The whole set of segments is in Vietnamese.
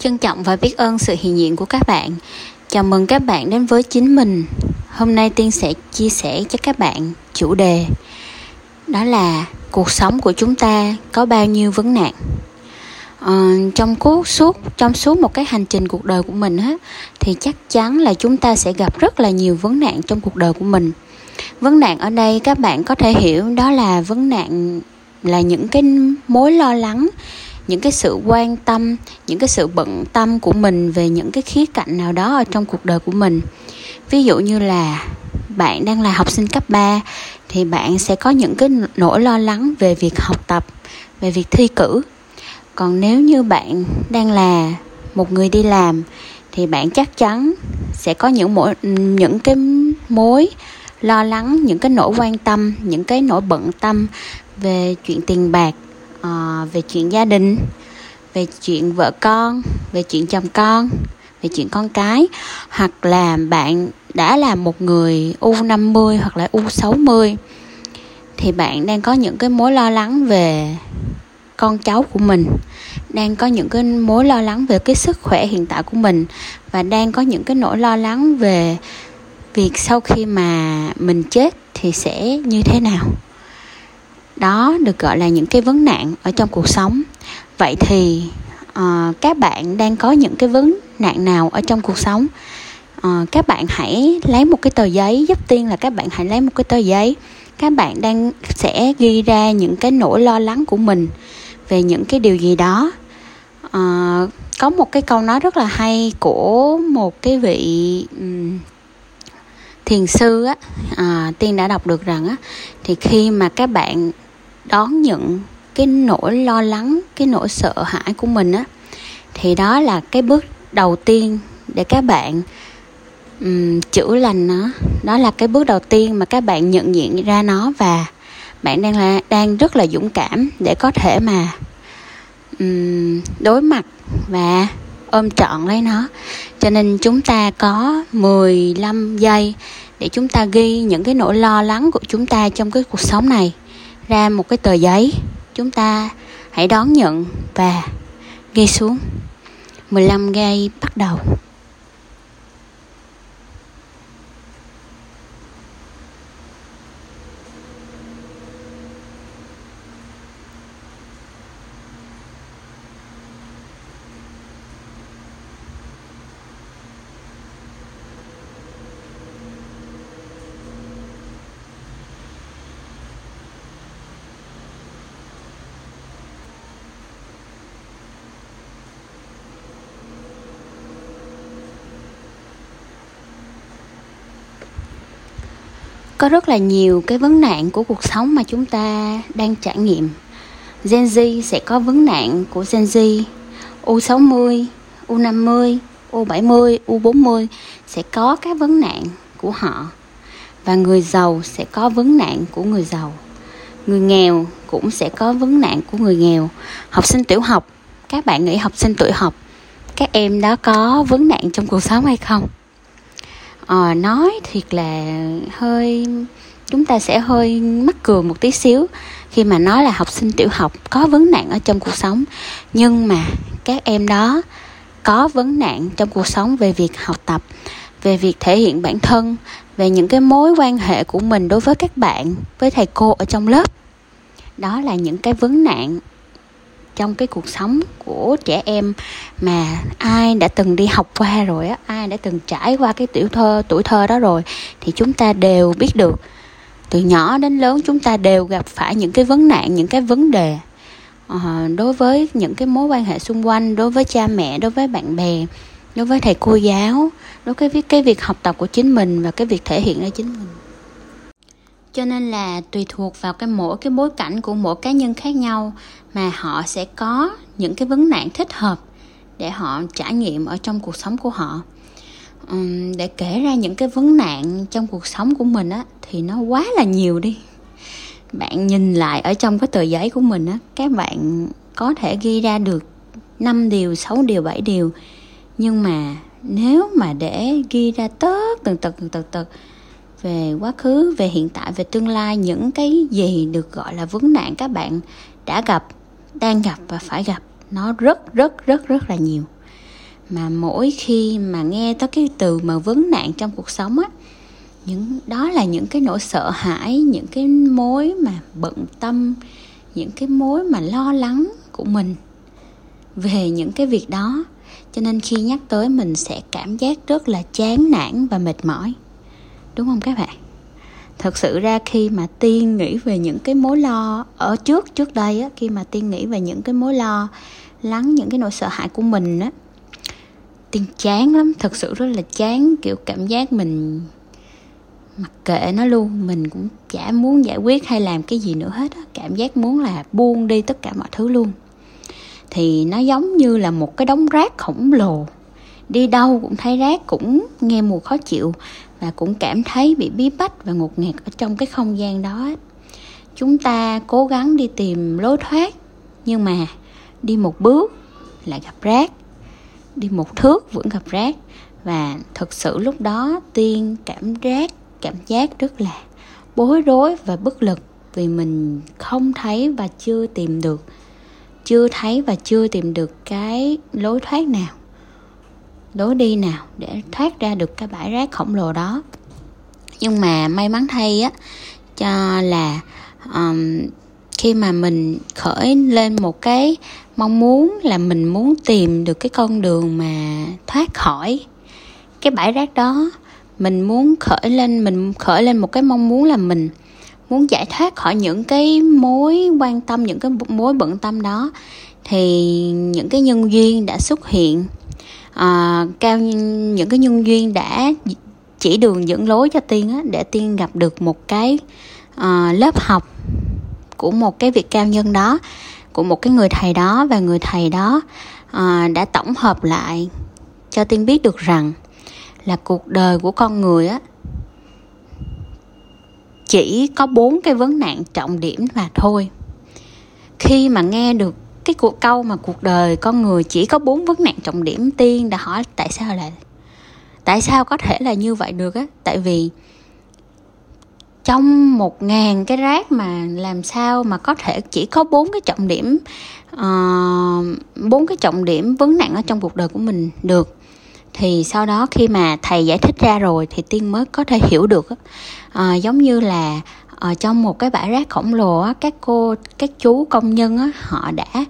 Trân trọng và biết ơn sự hiện diện của các bạn. Chào mừng các bạn đến với chính mình. Hôm nay Tiên sẽ chia sẻ cho các bạn chủ đề đó là cuộc sống của chúng ta có bao nhiêu vấn nạn. Ờ, trong cuộc suốt trong suốt một cái hành trình cuộc đời của mình á thì chắc chắn là chúng ta sẽ gặp rất là nhiều vấn nạn trong cuộc đời của mình. Vấn nạn ở đây các bạn có thể hiểu đó là vấn nạn là những cái mối lo lắng những cái sự quan tâm, những cái sự bận tâm của mình về những cái khía cạnh nào đó ở trong cuộc đời của mình. Ví dụ như là bạn đang là học sinh cấp 3 thì bạn sẽ có những cái nỗi lo lắng về việc học tập, về việc thi cử. Còn nếu như bạn đang là một người đi làm thì bạn chắc chắn sẽ có những mỗi, những cái mối lo lắng, những cái nỗi quan tâm, những cái nỗi bận tâm về chuyện tiền bạc à, về chuyện gia đình về chuyện vợ con về chuyện chồng con về chuyện con cái hoặc là bạn đã là một người U50 hoặc là U60 thì bạn đang có những cái mối lo lắng về con cháu của mình đang có những cái mối lo lắng về cái sức khỏe hiện tại của mình và đang có những cái nỗi lo lắng về việc sau khi mà mình chết thì sẽ như thế nào đó được gọi là những cái vấn nạn ở trong cuộc sống. Vậy thì uh, các bạn đang có những cái vấn nạn nào ở trong cuộc sống? Uh, các bạn hãy lấy một cái tờ giấy giúp tiên là các bạn hãy lấy một cái tờ giấy. Các bạn đang sẽ ghi ra những cái nỗi lo lắng của mình về những cái điều gì đó. Uh, có một cái câu nói rất là hay của một cái vị um, thiền sư á. À, tiên đã đọc được rằng á thì khi mà các bạn đón nhận cái nỗi lo lắng cái nỗi sợ hãi của mình á thì đó là cái bước đầu tiên để các bạn um, chữa lành nó. Đó là cái bước đầu tiên mà các bạn nhận diện ra nó và bạn đang là đang rất là dũng cảm để có thể mà um, đối mặt và ôm trọn lấy nó. Cho nên chúng ta có 15 giây để chúng ta ghi những cái nỗi lo lắng của chúng ta trong cái cuộc sống này ra một cái tờ giấy. Chúng ta hãy đón nhận và ghi xuống. 15 giây bắt đầu. Có rất là nhiều cái vấn nạn của cuộc sống mà chúng ta đang trải nghiệm. Gen Z sẽ có vấn nạn của Gen Z. U60, U50, U70, U40 sẽ có các vấn nạn của họ. Và người giàu sẽ có vấn nạn của người giàu. Người nghèo cũng sẽ có vấn nạn của người nghèo. Học sinh tiểu học các bạn nghĩ học sinh tuổi học các em đó có vấn nạn trong cuộc sống hay không? À, nói thiệt là hơi chúng ta sẽ hơi mắc cười một tí xíu khi mà nói là học sinh tiểu học có vấn nạn ở trong cuộc sống. Nhưng mà các em đó có vấn nạn trong cuộc sống về việc học tập về việc thể hiện bản thân về những cái mối quan hệ của mình đối với các bạn với thầy cô ở trong lớp. Đó là những cái vấn nạn trong cái cuộc sống của trẻ em mà ai đã từng đi học qua rồi á ai đã từng trải qua cái tiểu thơ tuổi thơ đó rồi thì chúng ta đều biết được. Từ nhỏ đến lớn chúng ta đều gặp phải những cái vấn nạn những cái vấn đề à, đối với những cái mối quan hệ xung quanh đối với cha mẹ đối với bạn bè đối với thầy cô giáo đối với cái việc học tập của chính mình và cái việc thể hiện ra chính mình. Cho nên là tùy thuộc vào cái mỗi cái bối cảnh của mỗi cá nhân khác nhau mà họ sẽ có những cái vấn nạn thích hợp để họ trải nghiệm ở trong cuộc sống của họ. Uhm, để kể ra những cái vấn nạn trong cuộc sống của mình á thì nó quá là nhiều đi. Bạn nhìn lại ở trong cái tờ giấy của mình á các bạn có thể ghi ra được 5 điều, 6 điều, 7 điều. Nhưng mà nếu mà để ghi ra tất từng tật từng tật tật về quá khứ về hiện tại về tương lai những cái gì được gọi là vấn nạn các bạn đã gặp đang gặp và phải gặp nó rất rất rất rất là nhiều. Mà mỗi khi mà nghe tới cái từ mà vấn nạn trong cuộc sống á, những, đó là những cái nỗi sợ hãi, những cái mối mà bận tâm, những cái mối mà lo lắng của mình về những cái việc đó. Cho nên khi nhắc tới mình sẽ cảm giác rất là chán nản và mệt mỏi. Đúng không các bạn? Thật sự ra khi mà tiên nghĩ về những cái mối lo ở trước trước đây á, khi mà tiên nghĩ về những cái mối lo lắng, những cái nỗi sợ hãi của mình á, tiên chán lắm. Thật sự rất là chán kiểu cảm giác mình mặc kệ nó luôn. Mình cũng chả muốn giải quyết hay làm cái gì nữa hết á. Cảm giác muốn là buông đi tất cả mọi thứ luôn. Thì nó giống như là một cái đống rác khổng lồ. Đi đâu cũng thấy rác, cũng nghe mùi khó chịu và cũng cảm thấy bị bí bách và ngột ngạt ở trong cái không gian đó. Chúng ta cố gắng đi tìm lối thoát, nhưng mà đi một bước lại gặp rác, đi một thước vẫn gặp rác. Và thực sự lúc đó tiên cảm giác cảm giác rất là bối rối và bất lực vì mình không thấy và chưa tìm được, chưa thấy và chưa tìm được cái lối thoát nào lối đi nào để thoát ra được cái bãi rác khổng lồ đó. Nhưng mà may mắn thay á cho là um, khi mà mình khởi lên một cái mong muốn là mình muốn tìm được cái con đường mà thoát khỏi cái bãi rác đó mình muốn khởi lên mình khởi lên một cái mong muốn là mình muốn giải thoát khỏi những cái mối quan tâm những cái mối bận tâm đó thì những cái nhân duyên đã xuất hiện à, cao những cái nhân duyên đã chỉ đường dẫn lối cho tiên á, để tiên gặp được một cái à, lớp học của một cái vị cao nhân đó của một cái người thầy đó và người thầy đó à, đã tổng hợp lại cho tiên biết được rằng là cuộc đời của con người á chỉ có bốn cái vấn nạn trọng điểm mà thôi. Khi mà nghe được cái cuộc câu mà cuộc đời con người chỉ có bốn vấn nạn trọng điểm tiên đã hỏi tại sao lại tại sao có thể là như vậy được á? Tại vì trong một ngàn cái rác mà làm sao mà có thể chỉ có bốn cái trọng điểm ờ, bốn uh, cái trọng điểm vấn nạn ở trong cuộc đời của mình được. Thì sau đó khi mà thầy giải thích ra rồi thì tiên mới có thể hiểu được à, giống như là ở trong một cái bãi rác khổng lồ á, các cô các chú công nhân á, họ đã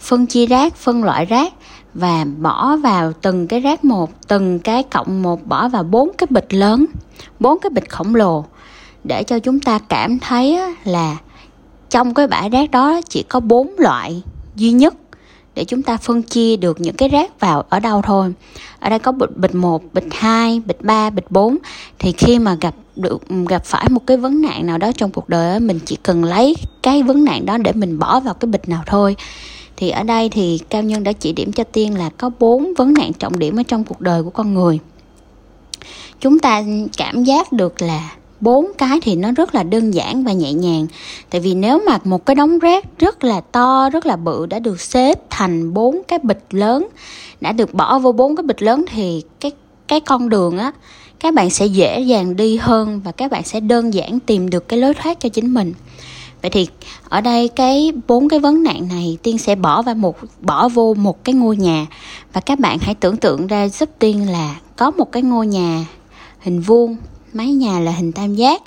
phân chia rác phân loại rác và bỏ vào từng cái rác một từng cái cộng một bỏ vào bốn cái bịch lớn bốn cái bịch khổng lồ để cho chúng ta cảm thấy á, là trong cái bãi rác đó chỉ có bốn loại duy nhất để chúng ta phân chia được những cái rác vào ở đâu thôi. Ở đây có bịch bịch một, bịch hai, bịch ba, bịch bốn. Thì khi mà gặp được, gặp phải một cái vấn nạn nào đó trong cuộc đời mình chỉ cần lấy cái vấn nạn đó để mình bỏ vào cái bịch nào thôi. Thì ở đây thì cao nhân đã chỉ điểm cho tiên là có bốn vấn nạn trọng điểm ở trong cuộc đời của con người. Chúng ta cảm giác được là bốn cái thì nó rất là đơn giản và nhẹ nhàng. Tại vì nếu mà một cái đống rác rất là to, rất là bự đã được xếp thành bốn cái bịch lớn, đã được bỏ vô bốn cái bịch lớn thì cái cái con đường á, các bạn sẽ dễ dàng đi hơn và các bạn sẽ đơn giản tìm được cái lối thoát cho chính mình. Vậy thì ở đây cái bốn cái vấn nạn này tiên sẽ bỏ vào một, bỏ vô một cái ngôi nhà. Và các bạn hãy tưởng tượng ra giúp tiên là có một cái ngôi nhà hình vuông mái nhà là hình tam giác.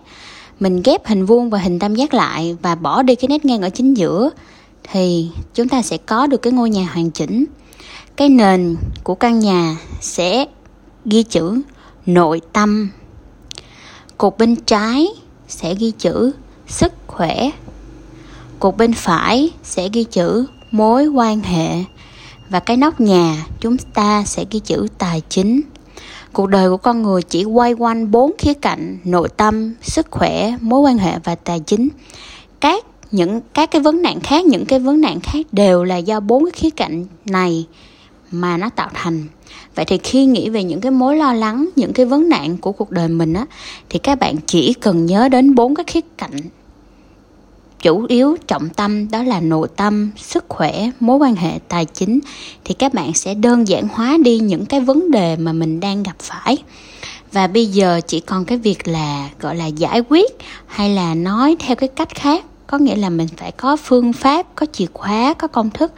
Mình ghép hình vuông và hình tam giác lại và bỏ đi cái nét ngang ở chính giữa thì chúng ta sẽ có được cái ngôi nhà hoàn chỉnh. Cái nền của căn nhà sẽ ghi chữ nội tâm. Cột bên trái sẽ ghi chữ sức khỏe. Cột bên phải sẽ ghi chữ mối quan hệ. Và cái nóc nhà chúng ta sẽ ghi chữ tài chính cuộc đời của con người chỉ quay quanh bốn khía cạnh nội tâm, sức khỏe, mối quan hệ và tài chính. Các, những, các cái vấn nạn khác, những cái vấn nạn khác đều là do bốn cái khía cạnh này mà nó tạo thành. Vậy thì khi nghĩ về những cái mối lo lắng, những cái vấn nạn của cuộc đời mình á, thì các bạn chỉ cần nhớ đến bốn cái khía cạnh chủ yếu trọng tâm đó là nội tâm, sức khỏe, mối quan hệ tài chính, thì các bạn sẽ đơn giản hóa đi những cái vấn đề mà mình đang gặp phải. Và bây giờ chỉ còn cái việc là, gọi là, giải quyết hay là nói theo cái cách khác. Có nghĩa là mình phải có phương pháp, có chìa khóa, có công thức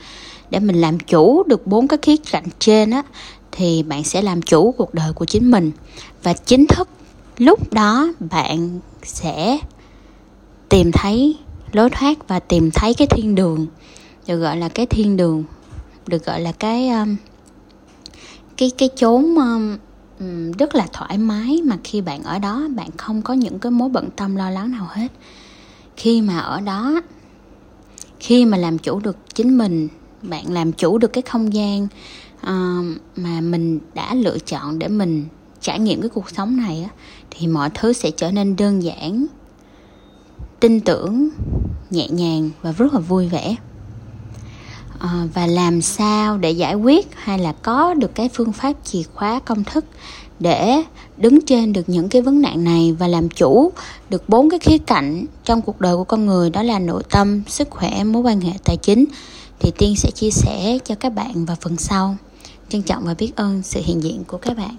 để mình làm chủ được bốn cái khía cạnh trên á, thì bạn sẽ làm chủ cuộc đời của chính mình. Và chính thức lúc đó bạn sẽ tìm thấy lối thoát và tìm thấy cái thiên đường được gọi là cái thiên đường được gọi là cái um, cái cái chốn um, um, rất là thoải mái mà khi bạn ở đó bạn không có những cái mối bận tâm lo lắng nào hết. Khi mà ở đó khi mà làm chủ được chính mình bạn làm chủ được cái không gian uh, mà mình đã lựa chọn để mình trải nghiệm cái cuộc sống này á, thì mọi thứ sẽ trở nên đơn giản tin tưởng nhẹ nhàng và rất là vui vẻ. À, và làm sao để giải quyết hay là có được cái phương pháp chìa khóa công thức để đứng trên được những cái vấn nạn này và làm chủ được bốn cái khía cạnh trong cuộc đời của con người đó là nội tâm sức khỏe mối quan hệ tài chính thì tiên sẽ chia sẻ cho các bạn vào phần sau. Trân trọng và biết ơn sự hiện diện của các bạn.